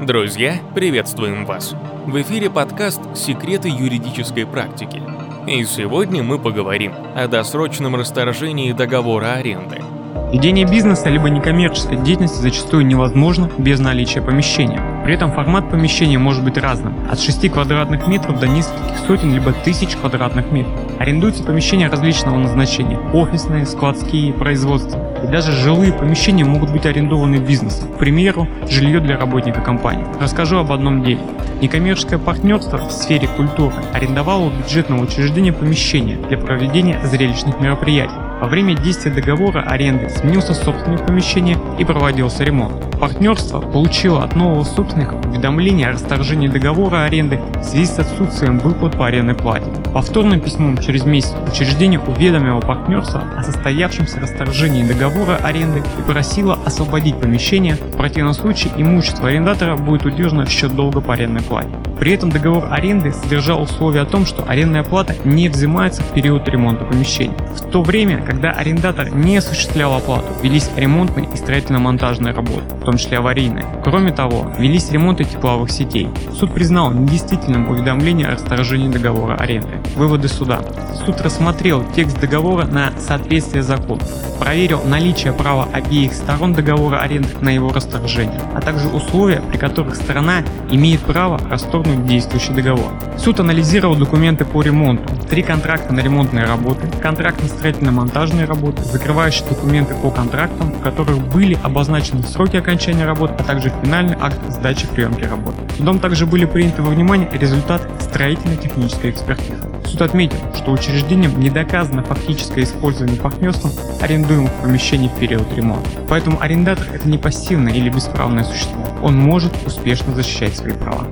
Друзья, приветствуем вас! В эфире подкаст «Секреты юридической практики». И сегодня мы поговорим о досрочном расторжении договора аренды. Ведение бизнеса либо некоммерческой деятельности зачастую невозможно без наличия помещения. При этом формат помещения может быть разным – от 6 квадратных метров до нескольких сотен либо тысяч квадратных метров. Арендуются помещения различного назначения – офисные, складские, производственные. И даже жилые помещения могут быть арендованы бизнесом. К примеру, жилье для работника компании. Расскажу об одном деле. Некоммерческое партнерство в сфере культуры арендовало у бюджетного учреждения помещение для проведения зрелищных мероприятий. Во время действия договора аренды сменился собственник помещения и проводился ремонт. Партнерство получило от нового собственника уведомление о расторжении договора аренды в связи с отсутствием выплат по арендной плате. Повторным письмом через месяц учреждение уведомило партнерство о состоявшемся расторжении договора аренды и просило освободить помещение, в противном случае имущество арендатора будет удержано в счет долга по арендной плате. При этом договор аренды содержал условие о том, что арендная плата не взимается в период ремонта помещений. В то время, когда арендатор не осуществлял оплату, велись ремонтные и строительно-монтажные работы, в том числе аварийные. Кроме того, велись ремонты тепловых сетей. Суд признал недействительным уведомление о расторжении договора аренды. Выводы суда. Суд рассмотрел текст договора на соответствие закону, проверил наличие права обеих сторон договора аренды на его расторжение, а также условия, при которых сторона имеет право расторгнуть действующий договор. Суд анализировал документы по ремонту, три контракта на ремонтные работы, контракт на строительно-монтажные работы, закрывающие документы по контрактам, в которых были обозначены сроки окончания работ, а также финальный акт сдачи приемки работы. Судом также были приняты во внимание результаты строительно-технической экспертизы. Суд отметил, что учреждением не доказано фактическое использование партнерством арендуемых помещений в период ремонта. Поэтому арендатор это не пассивное или бесправное существо. Он может успешно защищать свои права.